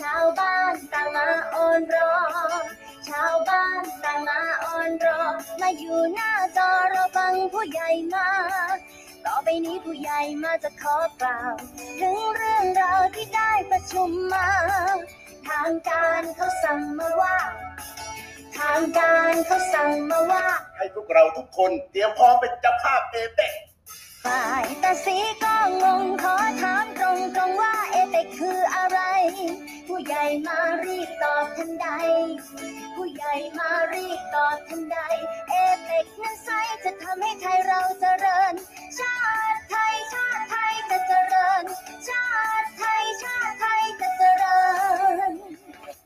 ชาวบ้านต่างมาออนรอ ชาวบ้านต่างมาออนรอ มาอยู่หน้าจอเราฟังผู้ใหญ่มาต่อไปนี้ผู้ใหญ่มาจะขอกล่าวถึงเรื่องราวที่ได้ประชุมมา ทางการเขาสั่งมาว่า ทางการเขาสั่งมาว่า ให้พวกเราทุกคนเตรียมพร้อมเป็นเจ้าภาพเอเปก ฝ่ายตาสีก็งงขอถามตรงตรงๆว่าเอเปกคืออะไร ผู้ใหญ่มารีบตอบทันใด ผู้ใหญ่มารีบตอบทันใด เอเปกนั้นไซจะทำให้ไทยเราเจริญ ชาติไทยชาติไทยจะเจริญ ชาติไทยชาติไทยจะเจริญ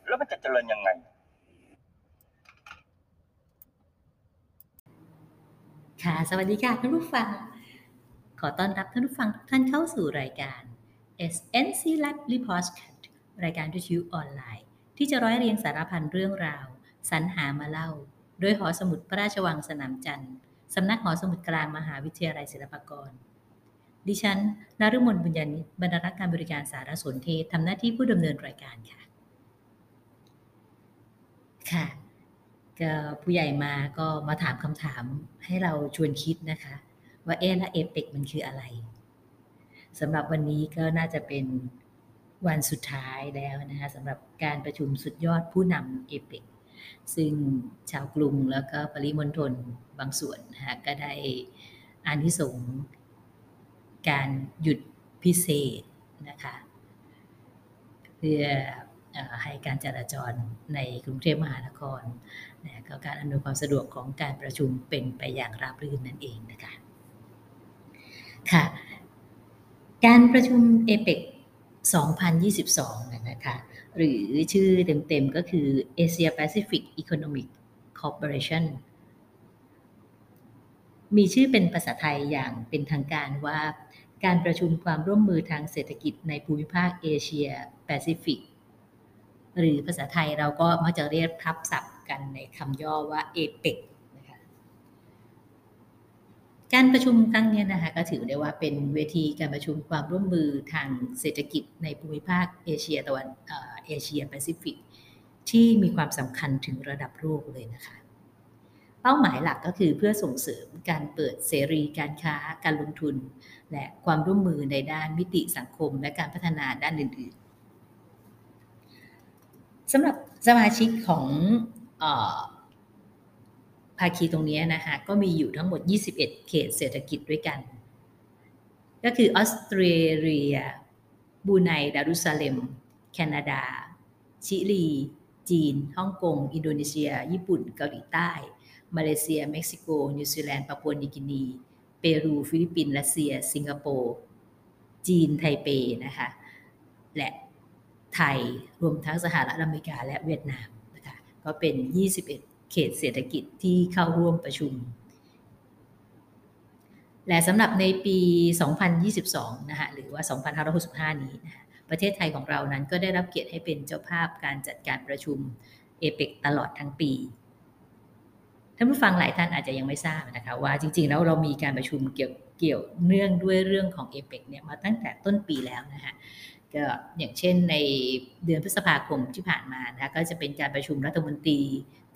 แล้วมันจะเจริญยังไง ค่ะ สวัสดีค่ะท่านผู้ฟัง ขอต้อนรับท่านผู้ฟังทุกท่านเข้าสู่รายการ SNC Lab Report รายการวิทยุออนไลน์ ที่จะร้อยเรียงสารพันเรื่องราว สรรหามาเล่า โดยหอสมุดพระราชวังสนามจันทร์สำนักหอสมุดกลางมหาวิทยาลัยศิลปากร ดิฉันนฤมลบุญญาณิบรรณารักการบริการสารสนเทศทำหน้าที่ผู้ดำเนินรายการค่ะ ค่ะก็ผู้ใหญ่มาก็มาถามคำถามให้เราชวนคิดนะคะ ว่าเอ๊ะแล้วเอเปกมันคืออะไรสำหรับวันนี้ก็น่าจะเป็นวันสุดท้ายแล้วนะคะสำหรับการประชุมสุดยอดผู้นำเอเปกซึ่งชาวกรุงแล้วก็ปริมณฑลบางส่วนนะคะก็ได้อานิสงส์การหยุดพิเศษนะคะเพื่อเอ่อให้การจราจรในกรุงเทพมหานครนะก็การอำนวยความสะดวกของการประชุมเป็นไปอย่างราบรื่นนั่นเองนะคะ ค่ะ การประชุมเอเปก2022นะนะคะหรือชื่อเต็มๆก็คือ Asia Pacific Economic Cooperation มีชื่อเป็นภาษาไทยอย่างเป็นทางการว่า การประชุมความร่วมมือทางเศรษฐกิจในภูมิภาคเอเชียแปซิฟิกหรือภาษาไทยเราก็มักจะเรียกทับศัพท์กันในคำย่อว่าเอเป การประชุมครั้งนี้นะคะก็ถือได้ว่าเป็นเวทีการประชุมความร่วมมือทางเศรษฐกิจในภูมิภาคเอเชียตะวันเอ่อเอเชียแปซิฟิกที่มีความสำคัญถึงระดับโลกเลยนะคะ เป้าหมายหลักก็คือเพื่อส่งเสริมการเปิดเสรีการค้าการลงทุน และความร่วมมือในด้านมิติสังคมและการพัฒนาด้านอื่นๆสำหรับสมาชิกของ ภาคีตรงนี้นะคะก็มีอยู่ทั้งหมด 21 เขตเศรษฐกิจด้วยกัน ก็คือออสเตรเลียบูไนดารุสซาเลม แคนาดา ชิลี จีน ฮ่องกง อินโดนีเซีย ญี่ปุ่น เกาหลีใต้ มาเลเซีย เม็กซิโก นิวซีแลนด์ปาปัวนิวกินี เปรู ฟิลิปปินส์ รัสเซีย สิงคโปร์ จีน ไทเป นะคะ และไทย รวมทั้งสหรัฐอเมริกา และเวียดนาม นะคะ ก็เป็น 21 เขตเศรษฐกิจที่เข้าร่วมประชุม และสำหรับในปี 2022 นะคะหรือว่า 2565 นี้นะคะประเทศไทยของเรานั้นก็ได้รับเกียรติให้เป็นเจ้าภาพการจัดการประชุมเอเปกตลอดทั้งปีท่านผู้ฟังหลายท่านอาจจะยังไม่ทราบนะคะว่าจริงๆแล้วเรามีการประชุมเกี่ยวเกี่ยวเนื่องด้วยเรื่องของเอเปกเนี่ยมาตั้งแต่ต้นปีแล้วนะคะ ก็อย่างเช่นในเดือนพฤษภาคมที่ผ่านมานะคะก็จะเป็นการประชุมรัฐมนตรี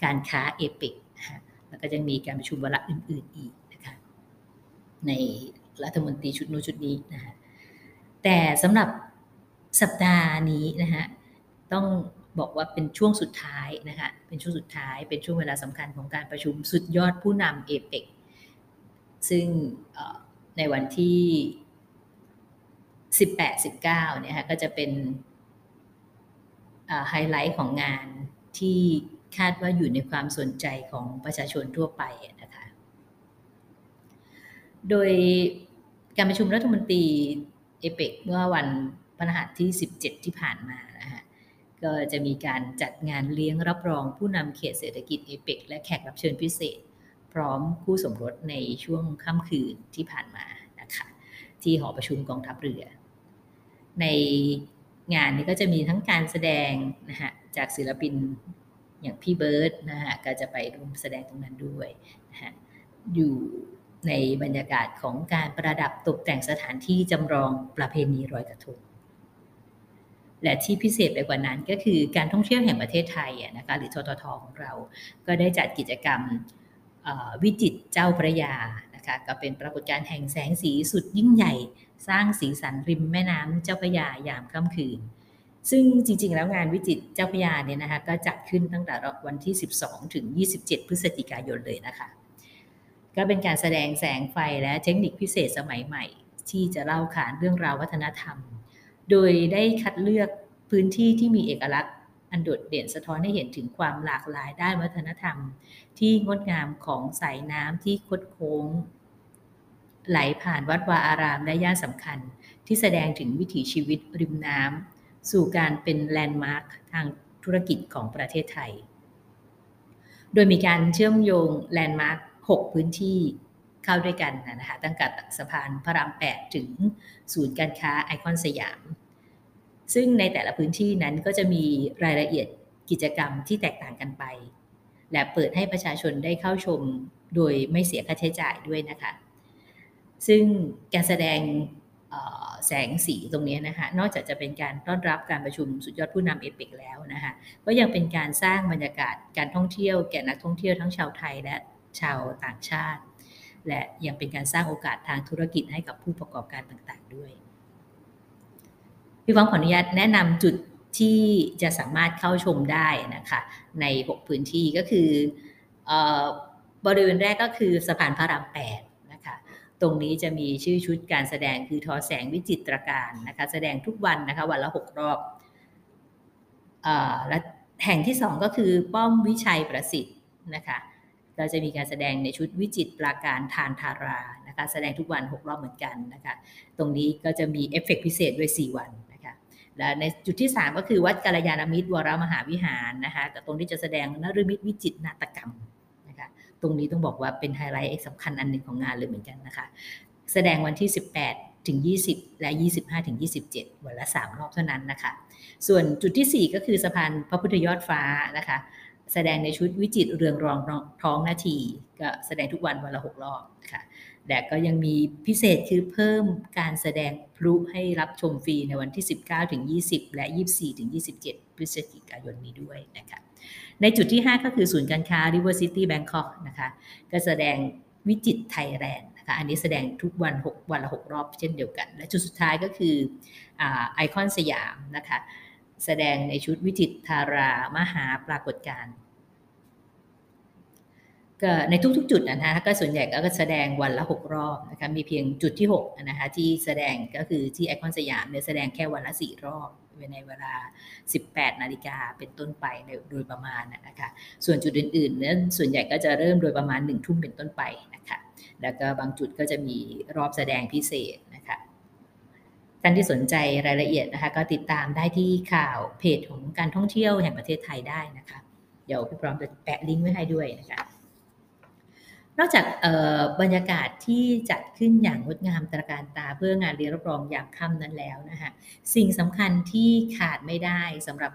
การค้าเอเปกแล้วก็จะมีการประชุมวาระอื่น ๆอีกนะคะในรัฐมนตรีชุดนู้นชุดนี้นะคะแต่สำหรับสัปดาห์นี้นะคะต้องบอกว่าเป็นช่วงสุดท้ายนะคะเป็นช่วงสุดท้ายเป็นช่วงเวลาสำคัญของการประชุมสุดยอดผู้นำเอเปกซึ่งในวันที่ 18-19เนี่ยค่ะก็จะเป็นไฮไลท์ของงานที่คาดว่าอยู่ในความสนใจของประชาชนทั่วไปนะคะ โดยการประชุมรัฐมนตรีเอเปกเมื่อวันพฤหัสที่ 17 ที่ผ่านมานะคะก็จะมีการจัดงานเลี้ยงรับรองผู้นำเขตเศรษฐกิจเอเปกและแขกรับเชิญพิเศษ พร้อมคู่สมรสในช่วงค่ำคืนที่ผ่านมานะคะที่หอประชุมกองทัพเรือ ในงานนี้ก็จะมีทั้งการแสดงนะฮะจากศิลปินอย่างพี่เบิร์ดนะฮะก็จะไปร่วมแสดงตรงนั้นด้วยนะฮะอยู่ในบรรยากาศของการประดับตกแต่งสถานที่จำลองประเพณีรอยกระทงและที่พิเศษไปกว่านั้นก็คือการท่องเที่ยวแห่งประเทศไทยนะคะหรือทททของเรา ก็ได้จัดกิจกรรมวิจิตเจ้าพระยา คะก็เป็นปรากฏการณ์แห่งแสงสีสุดยิ่งใหญ่ สร้างสีสันริมแม่น้ำเจ้าพระยายามค่ำคืน ซึ่งจริง ๆ แล้วงานวิจิตเจ้าพระยาเนี่ยนะคะก็จัดขึ้นตั้งแต่วันที่ 12 ถึง 27 พฤศจิกายนเลยนะคะ ก็เป็นการแสดงแสงไฟและเทคนิคพิเศษสมัยใหม่ ที่จะเล่าขานเรื่องราววัฒนธรรม โดยได้คัดเลือกพื้นที่ที่มีเอกลักษณ์ อันโดดเด่นสะท้อนให้เห็นถึงความหลากหลายด้านวัฒนธรรม ที่งดงามของสายน้ำที่คดโค้ง ไหลผ่านวัดวาอารามและย่านสำคัญ ที่แสดงถึงวิถีชีวิตริมน้นำสู่การเป็น landmark ทางธุรกิจของประเทศไทย โดยมีการเชื่อมโยง landmark 6พื้นที่เข้าด้วยกันนะคะตั้งแต่สะพานพระราม 8 ถึงศูนย์การค้าไอคอนสยาม ซึ่งในแต่ละพื้นที่นั้นก็จะมีรายละเอียดกิจกรรมที่แตกต่างกันไป และเปิดให้ประชาชนได้เข้าชมโดยไม่เสียค่าใช้จ่ายด้วยนะคะ ซึ่งการแสดงแสงสีตรงนี้นะคะนอกจากจะเป็นการต้อนรับการประชุมสุดยอดผู้นำเอเปกแล้วนะคะก็ยังเป็นการสร้างบรรยากาศการท่องเที่ยวแก่นักท่องเที่ยวทั้งชาวไทยและชาวต่างชาติ และยังเป็นการสร้างโอกาสทางธุรกิจให้กับผู้ประกอบการต่างๆด้วย พี่ฟ้องขออนุญาตแนะนำจุดที่จะสามารถเข้าชมได้นะคะใน 6 พื้นที่ก็คือบริเวณแรกก็คือสะพานพระราม8นะคะตรงนี้จะมีชื่อชุดการแสดงคือทอแสงวิจิตรการนะคะแสดงทุกวันนะคะวันละ 6 รอบอและแห่งที่ 2 ก็คือป้อมวิชัยประสิทธิ์นะคะเราจะมีการแสดงในชุดวิจิตรปราการธารธารานะคะแสดงทุกวัน 6 รอบเหมือนกันนะคะตรงนี้ก็จะมีเอฟเฟกพิเศษด้วย 4 วัน และในจุดที่ 3 ก็คือวัดกัลยาณมิตรวรมหาวิหารนะคะแต่ตรงที่จะแสดงนฤมิตวิจิตรนาฏกรรมนะคะตรงนี้ต้องบอกว่าเป็นไฮไลท์สำคัญอันหนึ่งของงานเลยเหมือนกันนะคะ แสดงวันที่ 18 ถึง 20 และ 25 ถึง 27 วันละ 3 รอบเท่านั้นนะคะ ส่วนจุดที่ 4 ก็คือสะพานพระพุทธยอดฟ้านะคะ แสดงในชุดวิจิตเรืองรองท้องนาที ก็แสดงทุกวันวันละ 6 รอบค่ะ และก็ยังมีพิเศษคือเพิ่มการแสดงพลุให้รับชมฟรีในวันที่ 19ถึง20 และ 24ถึง27 พฤศจิกายนนี้ด้วยนะคะในจุดที่ 5 ก็คือศูนย์การค้า River City Bangkok นะคะก็แสดงวิจิตรไทยแลนด์นะคะอันนี้แสดงทุกวัน 6 วันละ 6 รอบเช่นเดียวกัน และจุดสุดท้ายก็คือไอคอนสยามนะคะแสดงในชุดวิจิตรธารามหาปรากฏการณ์ ก็ในทุกๆ จุดนะคะก็ส่วนใหญ่ก็แสดงวันละ 6 รอบนะคะมีเพียงจุดที่6นะคะที่แสดงก็คือที่ไอคอนสยามเนี่ยแสดงแค่วันละ 4 รอบในเวลา 18 นาฬิกาเป็นต้นไปโดยประมาณนะคะส่วนจุดอื่นๆเนี่ยส่วนใหญ่ก็จะเริ่มโดยประมาณ 1 ทุ่มเป็นต้นไปนะคะแล้วก็บางจุดก็จะมีรอบแสดงพิเศษนะคะท่านที่สนใจรายละเอียดนะคะก็ติดตามได้ที่ข่าวเพจของการท่องเที่ยวแห่งประเทศไทยได้นะคะเดี๋ยวพี่พร้อมจะแปะลิงก์ไว้ให้ด้วยนะคะ นอกจากบรรยากาศที่จัดขึ้นอย่างงดงามตระการตาเพื่องานเรียนรับรองยามค่ำนั้นแล้วนะคะสิ่งสำคัญที่ขาดไม่ได้สำหรับ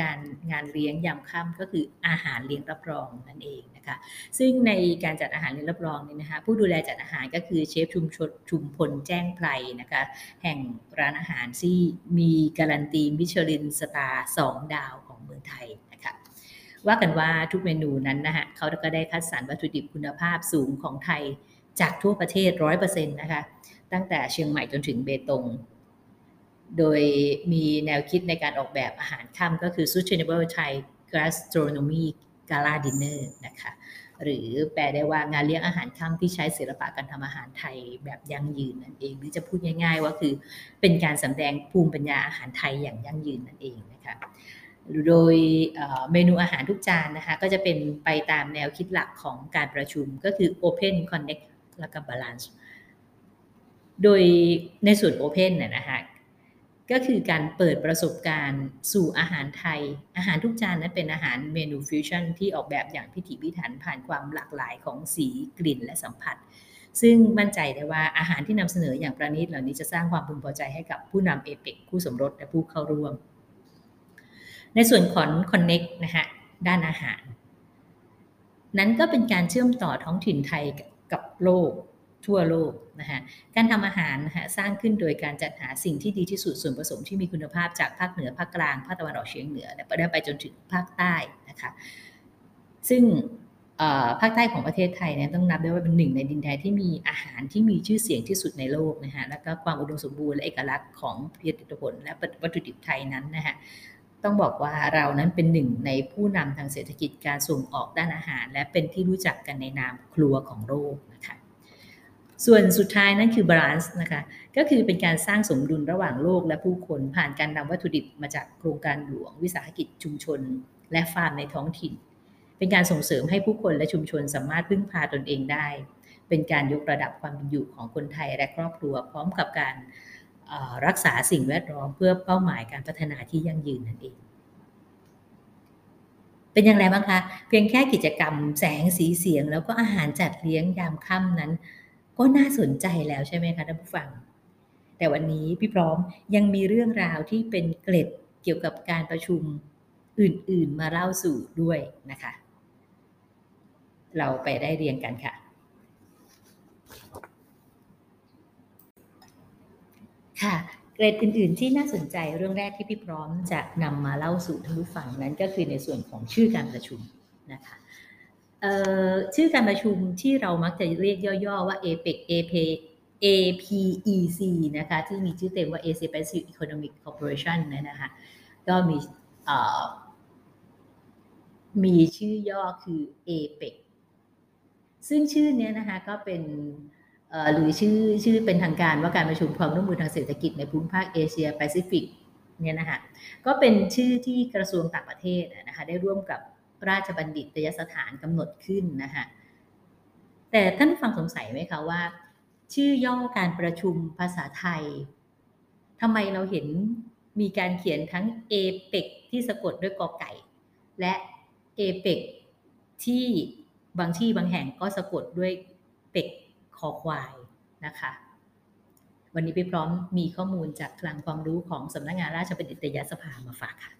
การงานเลี้ยงยามค่ำก็คืออาหารเลี้ยงรับรองนั่นเองนะคะซึ่งในการจัดอาหารเลี้ยงรับรองนี่นะคะผู้ดูแลจัดอาหารก็คือเชฟชุมชนชุมพลแจ้งไพรนะคะแห่งร้านอาหารที่มีการันตีมิชลินสตาร์สองดาวของเมืองไทย ว่ากันว่าทุกเมนูนั้นนะฮะเขาก็ได้คัดสรรวัตถุดิบคุณภาพสูงของไทยจากทั่วประเทศร้อยเปอร์เซ็นต์นะคะ ตั้งแต่เชียงใหม่จนถึงเบตง โดยมีแนวคิดในการออกแบบอาหารค่ำก็คือ Sustainable Thai Gastronomy Gala Dinner นะคะ หรือแปลได้ว่างานเลี้ยงอาหารค่ำที่ใช้ศิลปะการทำอาหารไทยแบบยั่งยืนนั่นเอง หรือจะพูดง่ายๆว่าคือเป็นการสำแดงภูมิปัญญาอาหารไทยอย่างยั่งยืนนั่นเองนะคะ โดยเมนูอาหารทุกจานนะคะ ก็จะเป็นไปตามแนวคิดหลักของการประชุมก็คือ Open Connect และก็ Balance โดยในส่วน Open เนี่ยนะคะก็คือการเปิดประสบการณ์สู่อาหารไทย อาหารทุกจานนั้นเป็นอาหารเมนูฟิวชั่นที่ออกแบบอย่างพิถีพิถันผ่านความหลากหลายของสีกลิ่นและสัมผัส ซึ่งมั่นใจได้ว่าอาหารที่นำเสนออย่างประณีตเหล่านี้จะสร้างความพึงพอใจให้กับผู้นำเอเปกคู่สมรสและผู้เข้าร่วม ในส่วนของ Connect นะคะด้านอาหาร นั้นก็เป็นการเชื่อมต่อท้องถิ่นไทยกับโลกทั่วโลกนะคะการทำอาหารนะคะสร้างขึ้นโดยการจัดหาสิ่งที่ดีที่สุดส่วนผสมที่มีคุณภาพจากภาคเหนือภาคกลางภาคตะวันออกเฉียงเหนือและได้ไปจนถึงภาคใต้นะคะซึ่งภาคใต้ของประเทศไทยเนี่ยต้องนับได้ว่าเป็นหนึ่งในดินแดนที่มีอาหารที่มีชื่อเสียงที่สุดในโลกนะคะแล้วก็ความอุดมสมบูรณ์และเอกลักษณ์ของผลิตผลและวัตถุดิบไทยนั้นนะคะ ต้องบอกว่าเรานั้นเป็นหนึ่งในผู้นำทางเศรษฐกิจการส่งออกด้านอาหาร และเป็นที่รู้จักกันในนามครัวของโลกนะคะส่วนสุดท้ายนั้นคือ Balance นะคะก็คือเป็นการสร้างสมดุลระหว่างโลกและผู้คนผ่านการนำวัตถุดิบมาจากโครงการหลวง วิสาหกิจชุมชน และฟาร์มในท้องถิ่น เป็นการส่งเสริมให้ผู้คนและชุมชนสามารถพึ่งพาตนเองได้ เป็นการยกระดับความเป็นอยู่ของคนไทยและครอบครัว พร้อมกับการ รักษาสิ่งแวดล้อมเพื่อเป้าหมายการพัฒนาที่ยั่งยืนนั่นเอง เป็นอย่างไรบ้างคะ เพียงแค่กิจกรรมแสงสีเสียง แล้วก็อาหารจัดเลี้ยงยามค่ำนั้น ก็น่าสนใจแล้วใช่ไหมคะท่านผู้ฟัง แต่วันนี้พี่พร้อมยังมีเรื่องราวที่เป็นเกล็ดเกี่ยวกับการประชุมอื่นๆมาเล่าสู่ด้วยนะคะ เราไปได้เรียงกันค่ะ ค่ะเกรดอื่น ๆ ที่น่าสนใจเรื่องแรกที่พี่พร้อมจะนำมาเล่าสู่ท่านผู้ฟังนั้นก็คือในส่วนของชื่อการประชุมนะคะชื่อการประชุมที่เรามักจะเรียกย่อ ๆ ว่า APEC AP APEC นะคะที่มีชื่อเต็มว่า Asia Pacific Economic Cooperation นะคะก็มีมีชื่อย่อคือ APEC ซึ่งชื่อนี้นะคะก็เป็น หรือชื่อชื่อเป็นทางการว่าการประชุมความร่วมมือทางเศรษฐกิจในภูมิภาคเอเชียแปซิฟิกเนี่ยนะคะก็เป็นชื่อที่กระทรวงต่างประเทศนะคะได้ร่วมกับราชบัณฑิตยสถานกำหนดขึ้นนะคะแต่ท่านฟังสงสัยไหมคะว่า ชื่อย่อการประชุมภาษาไทยทำไมเราเห็นมีการเขียนทั้งเอเปกที่สะกดด้วยกอไก่ และเอเปกที่บางที่บางแห่งก็สะกดด้วยเป็ก อควายนะคะวันนี้ไปพร้อมมีข้อมูลจากคลังความรู้ของสำนักงงานราชบัณฑิตยสภามาฝากค่ะ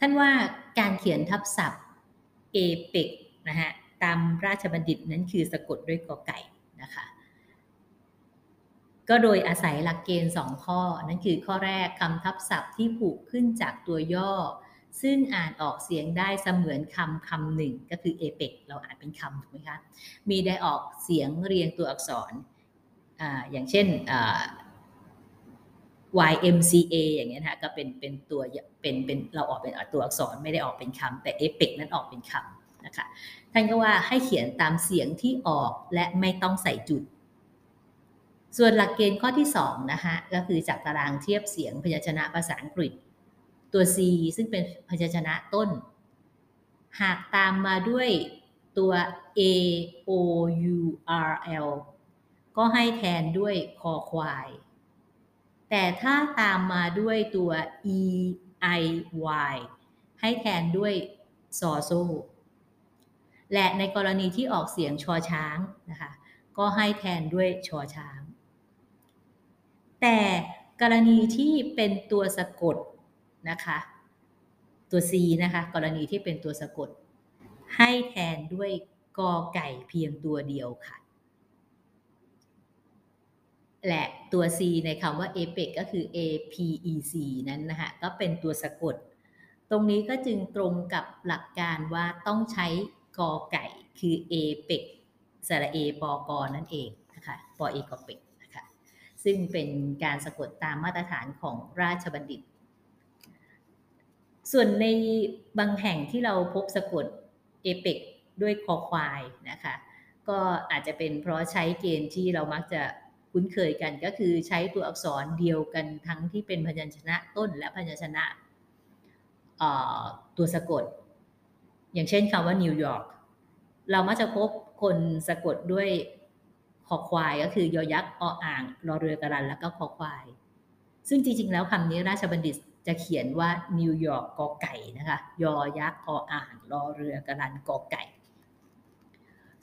ท่านว่าการเขียนทับศัพท์เอเปกนะฮะตามราชบัณฑิตนั้นคือสะกดด้วยกอไก่นะคะก็โดยอาศัยหลักเกณฑ์ 2 ข้อ นั่นคือข้อแรกคำทับศัพท์ที่ผูกขึ้นจากตัวย่อ ซึ่งอ่านออกเสียงได้เสมือนคำคำหนึ่ง ก็คือเอเปกเราอ่านเป็นคำถูกไหมคะ มีได้ออกเสียงเรียงตัวอักษรออย่างเช่น YMCA อย่างเงี้ยนะคะก็เป็นเป็นตัวเป็นเป็นเราออกเป็นตัวอักษรไม่ได้ออกเป็นคำแต่เอเปกนั้นออกเป็นคำนะคะท่านก็ว่าให้เขียนตามเสียงที่ออกและไม่ต้องใส่จุด ส่วนหลักเกณฑ์ข้อที่2นะคะก็คือจากตารางเทียบเสียงพยัญชนะภาษาอังกฤษ ตัว C ซึ่งเป็นพยัญชนะต้น หากตามมาด้วยตัว A O U R L ก็ให้แทนด้วยคอควาย แต่ถ้าตามมาด้วยตัว E I Y ให้แทนด้วยซอโซและในกรณีที่ออกเสียงชอช้างนะคะก็ให้แทนด้วยชอช้าง แต่กรณีที่เป็นตัวสะกด นะคะ ตัว C นะคะ กรณีที่เป็นตัวสะกด ให้แทนด้วยกอไก่เพียงตัวเดียวค่ะ และตัว C ในคำว่า APEC ก็คือ APEC นั้นนะคะก็เป็นตัวสะกด ตรงนี้ก็จึงตรงกับหลักการว่าต้องใช้กอไก่คือ APEC สระเอปอกอนั่นเองนะคะปอเอกอเป็กนะคะซึ่งเป็นการสะกดตามมาตรฐานของราชบัณฑิต ส่วนในบางแห่งที่เราพบสะกดเอเปกด้วยคอควายนะคะ ก็อาจจะเป็นเพราะใช้เกณฑ์ที่เรามักจะคุ้นเคยกันก็คือใช้ตัวอักษรเดียวกันทั้งที่เป็นพยัญชนะต้นและพยัญชนะตัวสะกด อย่างเช่นคำว่านิวยอร์กเรามักจะพบคนสะกดด้วยคอควายก็คือยอยักษ์ออ่างรอเรือกระรันแล้วก็คอควาย ซึ่งจริงๆแล้วคำนี้ราชบัณฑิต จะเขียนว่านิวยอร์กกอไก่นะคะยอยักษ์ออ่างรอเรือกระดันกอไก่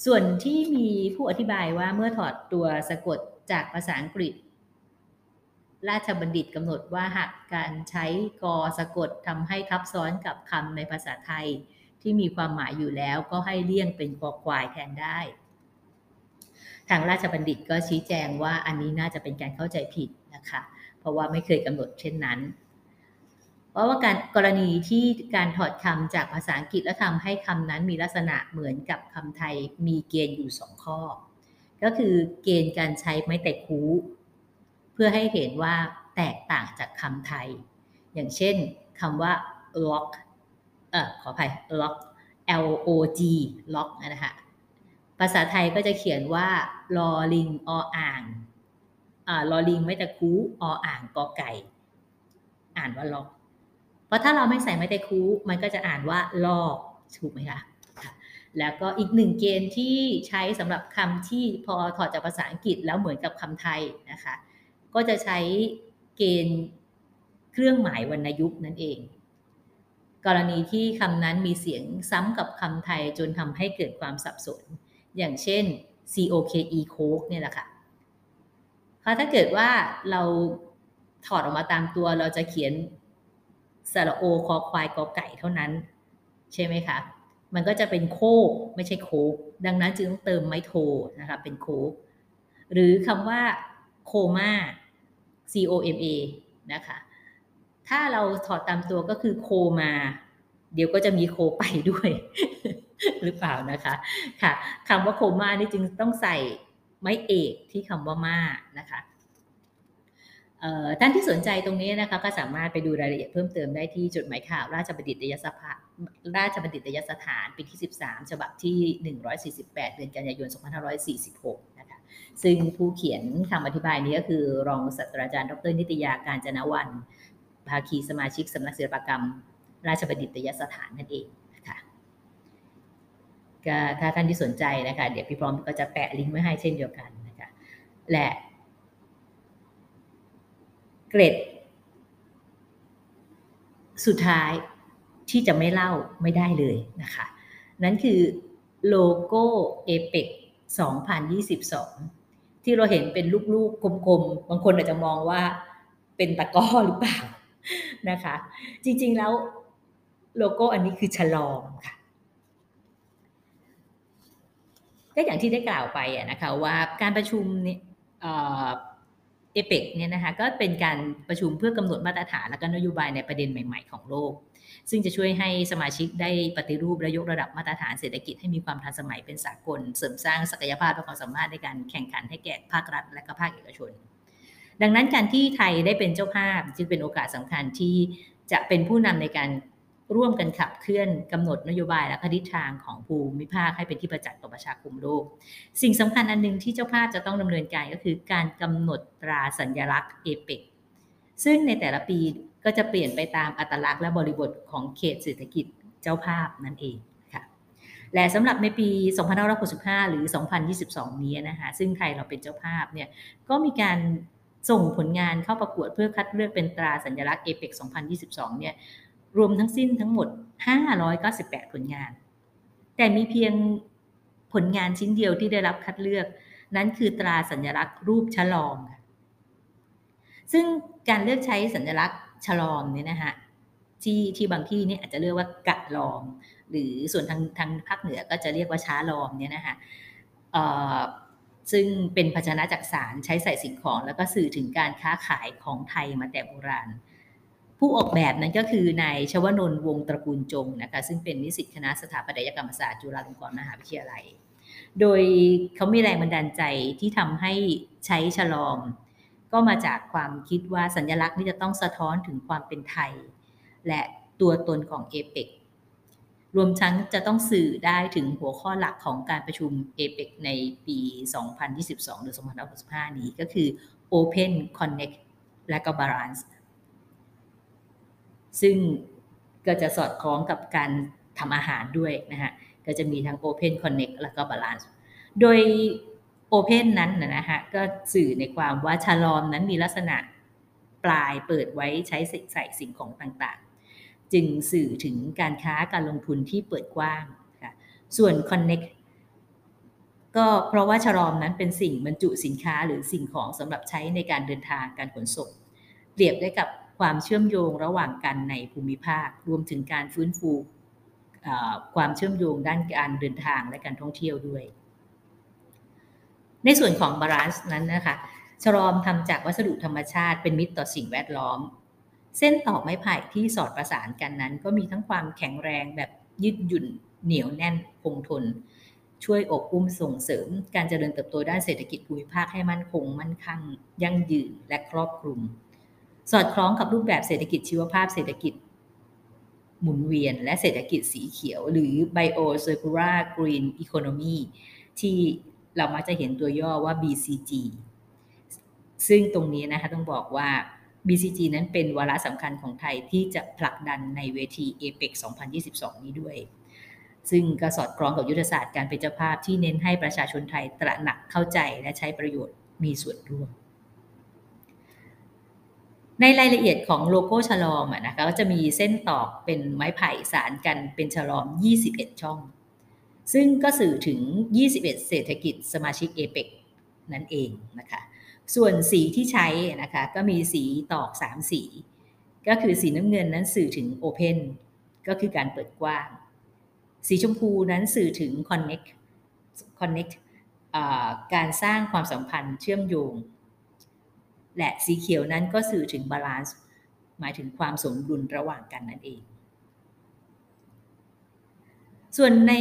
ส่วนที่มีผู้อธิบายว่าเมื่อถอดตัวสะกดจากภาษาอังกฤษ ราชบัณฑิตกำหนดว่าหากการใช้กอสะกดทำให้ทับซ้อนกับคำในภาษาไทยที่มีความหมายอยู่แล้วก็ให้เลี่ยงเป็นกอควายแทนได้ ทางราชบัณฑิตก็ชี้แจงว่าอันนี้น่าจะเป็นการเข้าใจผิดนะคะ เพราะว่าไม่เคยกำหนดเช่นนั้น เพราะว่าการกรณีที่การถอดคำจากภาษาอังกฤษแล้วทำให้คำนั้นมีลักษณะเหมือนกับคำไทยมีเกณฑ์อยู่สองข้อ ก็คือเกณฑ์การใช้ไม้แต่คูเพื่อให้เห็นว่าแตกต่างจากคำไทย อย่างเช่นคำว่า lock เอ่อขออภัย lock L O G lock นะคะภาษาไทยก็จะเขียนว่าลอลิงออ่างอ่าลอลิงไม่แต่คูออ่างกอไก่ อ่านว่าล็อก เพราะถ้าเราไม่ใส่ไม่แต่คูมันก็จะอ่านว่าลอกถูกไหมคะแล้วก็อีกหนึ่งเกณฑ์ที่ใช้สำหรับคำที่พอถอดจากภาษาอังกฤษแล้วเหมือนกับคำไทยนะคะ ก็จะใช้เกณฑ์เครื่องหมายวรรณยุกต์นั่นเอง กรณีที่คำนั้นมีเสียงซ้ำกับคำไทยจนทำให้เกิดความสับสน อย่างเช่น COKE Coke เนี่ยแหละค่ะถ้าเกิดว่าเราถอดออกมาตามตัวเราจะเขียน สระโอคอควายกอไก่เท่านั้น ใช่ไหมคะ มันก็จะเป็นโคกไม่ใช่โคกดังนั้นจึงต้องเติมไม้โทนะคะเป็นโคกหรือคำว่าโคมา C O M A นะคะ ถ้าเราถอดตามตัวก็คือโคมา เดี๋ยวก็จะมีโคไปด้วย หรือเปล่านะคะค่ะคำว่าโคมานี่จึงต้องใส่ไม้เอกที่คำว่ามานะคะ ท่านที่สนใจตรงนี้นะคะก็สามารถไปดูรายละเอียดเพิ่มเติมได้ที่จดหมายข่าวราชบัณฑิตยสภาราชบัณฑิตยสถานปีที่ 13 ฉบับที่ 148 เดือนกันยายน 2546 นะคะ ซึ่งผู้เขียนคำอธิบายนี้ก็คือรองศาสตราจารย์ ดร นิตยาการจนวัน ภาคีสมาชิกสำนักศิลปกรรม ราชบัณฑิตยสถานนั่นเองนะคะก็ถ้าท่านที่สนใจนะคะ เดี๋ยวพี่พร้อมก็จะแปะลิงก์ไว้ให้เช่นเดียวกันนะคะ และ เกรดสุดท้ายที่จะไม่เล่าไม่ได้เลยนะคะ นั่นคือโลโก้เอเปก2022 ที่เราเห็นเป็นลูกๆกลมๆ บางคนอาจจะมองว่าเป็นตะก้อหรือเปล่านะคะ จริงๆแล้วโลโก้อันนี้คือฉลองค่ะก็อย่างที่ได้กล่าวไปนะคะว่าการประชุมเนี่ย เอเปกเนี่ยนะคะก็เป็นการประชุมเพื่อกำหนดมาตรฐานและก็นโยบายในประเด็นใหม่ ๆ ของโลก ซึ่งจะช่วยให้สมาชิกได้ปฏิรูปและยกระดับมาตรฐานเศรษฐกิจให้มีความทันสมัยเป็นสากล เสริมสร้างศักยภาพและความสามารถในการแข่งขันให้แก่ภาครัฐ และก็ภาคเอกชน ดังนั้นการที่ไทยได้เป็นเจ้าภาพจึงเป็นโอกาสสำคัญที่จะเป็นผู้นำในการ ร่วมกันขับเคลื่อนกำหนดนโยบายและทิศทางของภูมิภาคให้เป็นที่ประจักษ์ต่อประชาคมโลก สิ่งสำคัญอันหนึ่งที่เจ้าภาพจะต้องดำเนินการก็คือการกำหนดตราสัญลักษณ์เอเปกซึ่งในแต่ละปีก็จะเปลี่ยนไปตามอัตลักษณ์และบริบทของเขตเศรษฐกิจเจ้าภาพนั่นเองค่ะ และสำหรับในปี 2565 หรือ 2022 นี้นะคะ ซึ่งไทยเราเป็นเจ้าภาพเนี่ย ก็มีการส่งผลงานเข้าประกวดเพื่อคัดเลือกเป็นตราสัญลักษณ์เอเปก2022 เนี่ย รวมทั้งสิ้นทั้งหมด 598 ผลงาน แต่มีเพียงผลงานชิ้นเดียวที่ได้รับคัดเลือก นั้นคือตราสัญลักษณ์รูปฉลองซึ่งการเลือกใช้สัญลักษณ์ฉลองเนี่ยนะฮะที่ที่บางที่นี่อาจจะเรียกว่ากะลอม หรือส่วนทางทางภาคเหนือก็จะเรียกว่าช้าลอมเนี่ยนะคะซึ่งเป็นภาชนะจักสารใช้ใส่สิ่งของ แล้วก็สื่อถึงการค้าขายของไทยมาแต่โบราณ ผู้ออกแบบนั้นก็คือนายชวนนท์วงตระกูลจงนะคะซึ่งเป็นนิสิตคณะสถาปัตยกรรมศาสตร์จุฬาลงกรณ์มหาวิทยาลัย โดยเขามีแรงบันดาลใจที่ทำให้ใช้ฉลอม ก็มาจากความคิดว่าสัญลักษณ์นี้จะต้องสะท้อนถึงความเป็นไทย และตัวตนของเอเปกรวมทั้งจะต้องสื่อได้ถึงหัวข้อหลักของการประชุมเอเปกในปี 2022 หรือ 2065 นี้ก็คือ Open Connect และก็ Balance ซึ่งก็จะสอดคล้องกับการทำอาหารด้วยนะฮะ ก็จะมีทั้ง Open Connect แล้วก็ Balance โดย Open นั้นนะฮะ ก็สื่อในความว่าชาลอมนั้นมีลักษณะปลายเปิดไว้ใช้ใส่สิ่งของต่างๆ จึงสื่อถึงการค้าการลงทุนที่เปิดกว้างค่ะส่วน Connect ก็เพราะว่าชะลอมนั้นเป็นสิ่งบรรจุสินค้าหรือสิ่งของสำหรับใช้ในการเดินทางการขนส่งเปรียบได้กับ ความเชื่อมโยงระหว่างกันในภูมิภาค รวมถึงการฟื้นฟูความเชื่อมโยงด้านการเดินทางและการท่องเที่ยวด้วย ในส่วนของ Balance นั้นนะคะชะลอมทำจากวัสดุธรรมชาติเป็นมิตรต่อสิ่งแวดล้อม เส้นตอกไม้ไผ่ที่สอดประสานกันนั้น ก็มีทั้งความแข็งแรงแบบยืดหยุ่นเหนียวแน่นคงทน ช่วยอบอุ้มส่งเสริม การเจริญเติบโตด้านเศรษฐกิจภูมิภาคให้มั่นคง มั่นคงยั่งยืนและครอบคลุม สอดคล้องกับรูปแบบเศรษฐกิจชีวภาพเศรษฐกิจ หมุนเวียน และเศรษฐกิจสีเขียว หรือ Bio Circular Green Economy ที่เรามักจะเห็นตัวย่อว่า BCG ซึ่งตรงนี้นะคะต้องบอกว่า BCG นั้นเป็นวาระสำคัญของไทยที่จะผลักดันในเวที APEC 2022 นี้ด้วย ซึ่งก็สอดคล้องกับยุทธศาสตร์การเป็นเจ้าภาพที่เน้นให้ประชาชนไทยตระหนักเข้าใจและใช้ประโยชน์มีส่วนร่วม ในรายละเอียดของโลโก้ฉลอมนะคะก็จะมีเส้นตอกเป็นไม้ไผ่สารกันเป็นฉลอม 21 ช่อง ซึ่งก็สื่อถึง 21 เศรษฐกิจสมาชิกเอเปกนั่นเองนะคะ ส่วนสีที่ใช้นะคะก็มีสีตอก 3 สี ก็คือสีน้ำเงินนั้นสื่อถึง Open ก็คือการเปิดกว้าง สีชมพูนั้นสื่อถึง Connect Connect การสร้างความสัมพันธ์เชื่อมโยง และสีเขียวนั้นก็สื่อถึง Balance หมายถึงความสมดุลระหว่างกันนั่นเอง ส่วนใน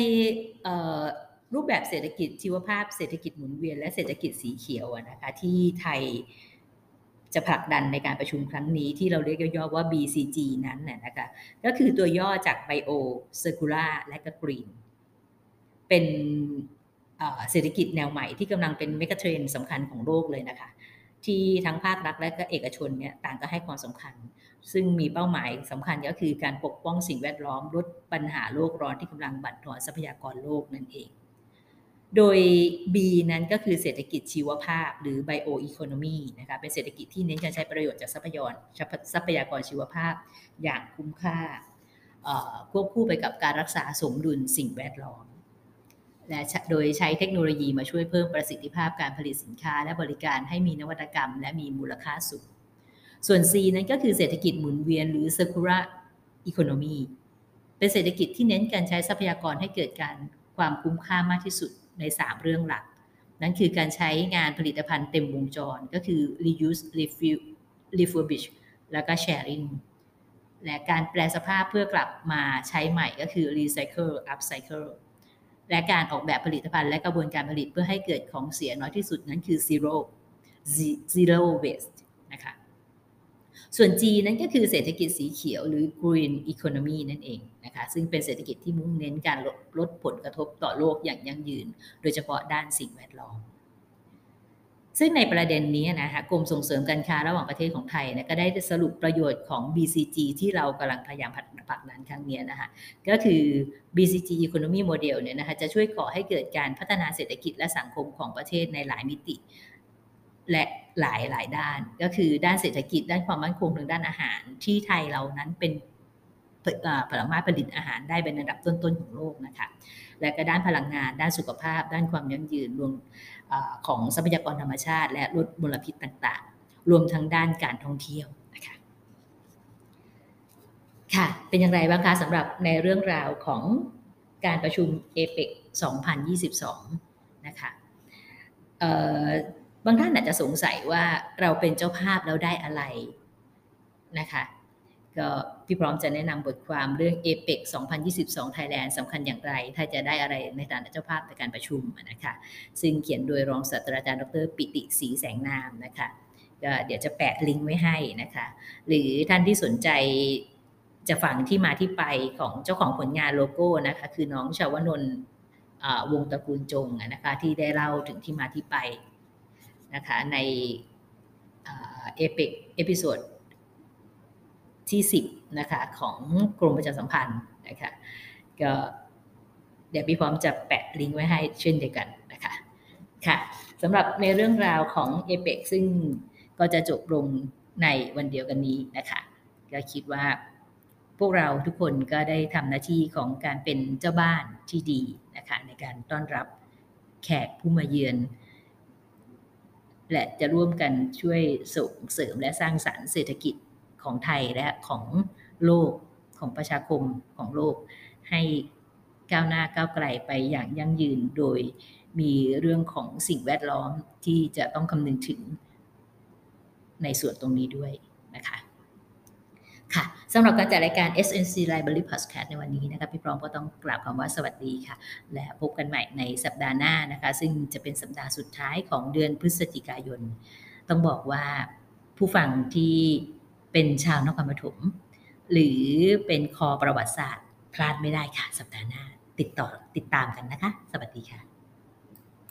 รูปแบบเศรษฐกิจชีวภาพเศรษฐกิจหมุนเวียนและเศรษฐกิจสีเขียวนะคะที่ไทยจะผลักดันในการประชุมครั้งนี้ที่เราเรียกย่อๆว่า BCG นั้นนะคะก็คือตัวย่อจาก Bio Circular และก็ Green เป็นเศรษฐกิจแนวใหม่ที่กำลังเป็นเมกะเทรนสำคัญของโลกเลยนะคะ ที่ทั้งภาครัฐและก็เอกชนเนี่ยต่างก็ให้ความสำคัญ ซึ่งมีเป้าหมายสำคัญก็คือการปกป้องสิ่งแวดล้อมลดปัญหาโลกร้อนที่กำลังบั่นทอนทรัพยากรโลกนั่นเอง โดย B นั้นก็คือเศรษฐกิจชีวภาพ หรือ bio economy นะคะเป็นเศรษฐกิจที่เน้นการใช้ประโยชน์จากทรัพยากรทรัพยากรชีวภาพอย่างคุ้มค่าควบคู่ไปกับการรักษาสมดุลสิ่งแวดล้อม และโดยใช้เทคโนโลยีมาช่วยเพิ่มประสิทธิภาพการผลิตสินค้า และบริการให้มีนวัตกรรม และมีมูลค่าสูง ส่วน C นั้นก็คือเศรษฐกิจหมุนเวียนหรือ circular economy เป็นเศรษฐกิจที่เน้นการใช้ทรัพยากรให้เกิดการความคุ้มค่ามากที่สุดใน 3 เรื่องหลัก นั่นคือการใช้งานผลิตภัณฑ์เต็มวงจร ก็คือ reuse refurbish แล้วก็ sharing และการแปลสภาพเพื่อกลับมาใช้ใหม่ก็คือ recycle upcycle และการออกแบบผลิตภัณฑ์และกระบวนการผลิตเพื่อให้เกิดของเสียน้อยที่สุดนั้นคือ zero zero waste นะคะส่วน G นั้นก็คือเศรษฐกิจสีเขียวหรือ green economy นั่นเองนะคะซึ่งเป็นเศรษฐกิจที่มุ่งเน้นการลดลดผลกระทบต่อโลกอย่างยั่งยืน โดยเฉพาะด้านสิ่งแวดล้อม ซึ่งในประเด็นนี้นะคะกรมส่งเสริมการค้าระหว่างประเทศของไทยนะก็ได้สรุปประโยชน์ของ BCG ที่เรากำลังพยายามผลักดันครั้งนี้นะคะก็คือ BCG Economy Model เนี่ยนะคะจะช่วยก่อให้เกิดการพัฒนาเศรษฐกิจและสังคมของประเทศในหลายมิติ และหลายหลายด้าน ก็คือด้านเศรษฐกิจด้านความมั่นคงทางด้านอาหารที่ไทยเรานั้นเป็นผลไม้ผลิตอาหารได้เป็นอันดับต้นๆของโลกนะคะและก็ด้านพลังงาน ด้านสุขภาพ ด้านความยั่งยืนรวม ของทรัพยากรธรรมชาติ และลดมลพิษต่างๆ รวมทั้งด้านการท่องเที่ยวนะคะค่ะ เป็นอย่างไรบ้างคะสำหรับในเรื่องราวของการประชุมเอเปก2022 นะคะบางท่านอาจจะสงสัยว่าเราเป็นเจ้าภาพแล้วได้อะไรนะคะ ก็พี่พร้อมจะแนะนำบทความเรื่อง APEC 2022 Thailand สำคัญอย่างไร ถ้าจะได้อะไรในฐานะเจ้าภาพในการประชุมนะคะ ซึ่งเขียนโดยรองศาสตราจารย์ดรปิติศรีแสงนามนะคะก็เดี๋ยวจะแปะลิงก์ไว้ให้นะคะ หรือท่านที่สนใจจะฟังที่มาที่ไปของเจ้าของผลงานโลโก้นะคะ คือน้องชาวนนท์วงตระกูลจงนะคะที่ได้เล่าถึงที่มาที่ไปนะคะในเอพิก Episode ที่ 10นะคะของกรมประชาสัมพันธ์นะคะก็เดี๋ยวพี่พร้อมจะแปะลิงก์ไว้ให้เช่นเดียวกันนะคะค่ะสำหรับในเรื่องราวของ a p e ปซึ่งก็จะจบลงในวันเดียวกันนี้นะคะก็คิดว่าพวกเราทุกคนก็ได้ทำหน้าที่ของการเป็นเจ้าบ้านที่ดีนะคะในการต้อนรับแขกผู้มาเยือน และจะร่วมกันช่วยส่งเสริมและสร้างสารรค์เศรษฐกิจ ของไทยและของโลกของประชาคมของโลก ให้ก้าวหน้าก้าวไกลไปอย่างยั่งยืนโดยมีเรื่องของสิ่งแวดล้อมที่จะต้องคำนึงถึงในส่วนตรงนี้ด้วยนะคะค่ะสำหรับการจัดรายการ SNC Library Podcast ในวันนี้นะคะพี่พร้อมก็ต้องกล่าวคำว่าสวัสดีค่ะ และพบกันใหม่ในสัปดาห์หน้านะคะ ซึ่งจะเป็นสัปดาห์สุดท้ายของเดือนพฤศจิกายน ต้องบอกว่าผู้ฟังที่ เป็นชาวนครปฐมหรือเป็นคอประวัติศาสตร์พลาดไม่ได้ค่ะ สัปดาห์หน้า ติดต่อติดตามกันนะคะ สวัสดีค่ะ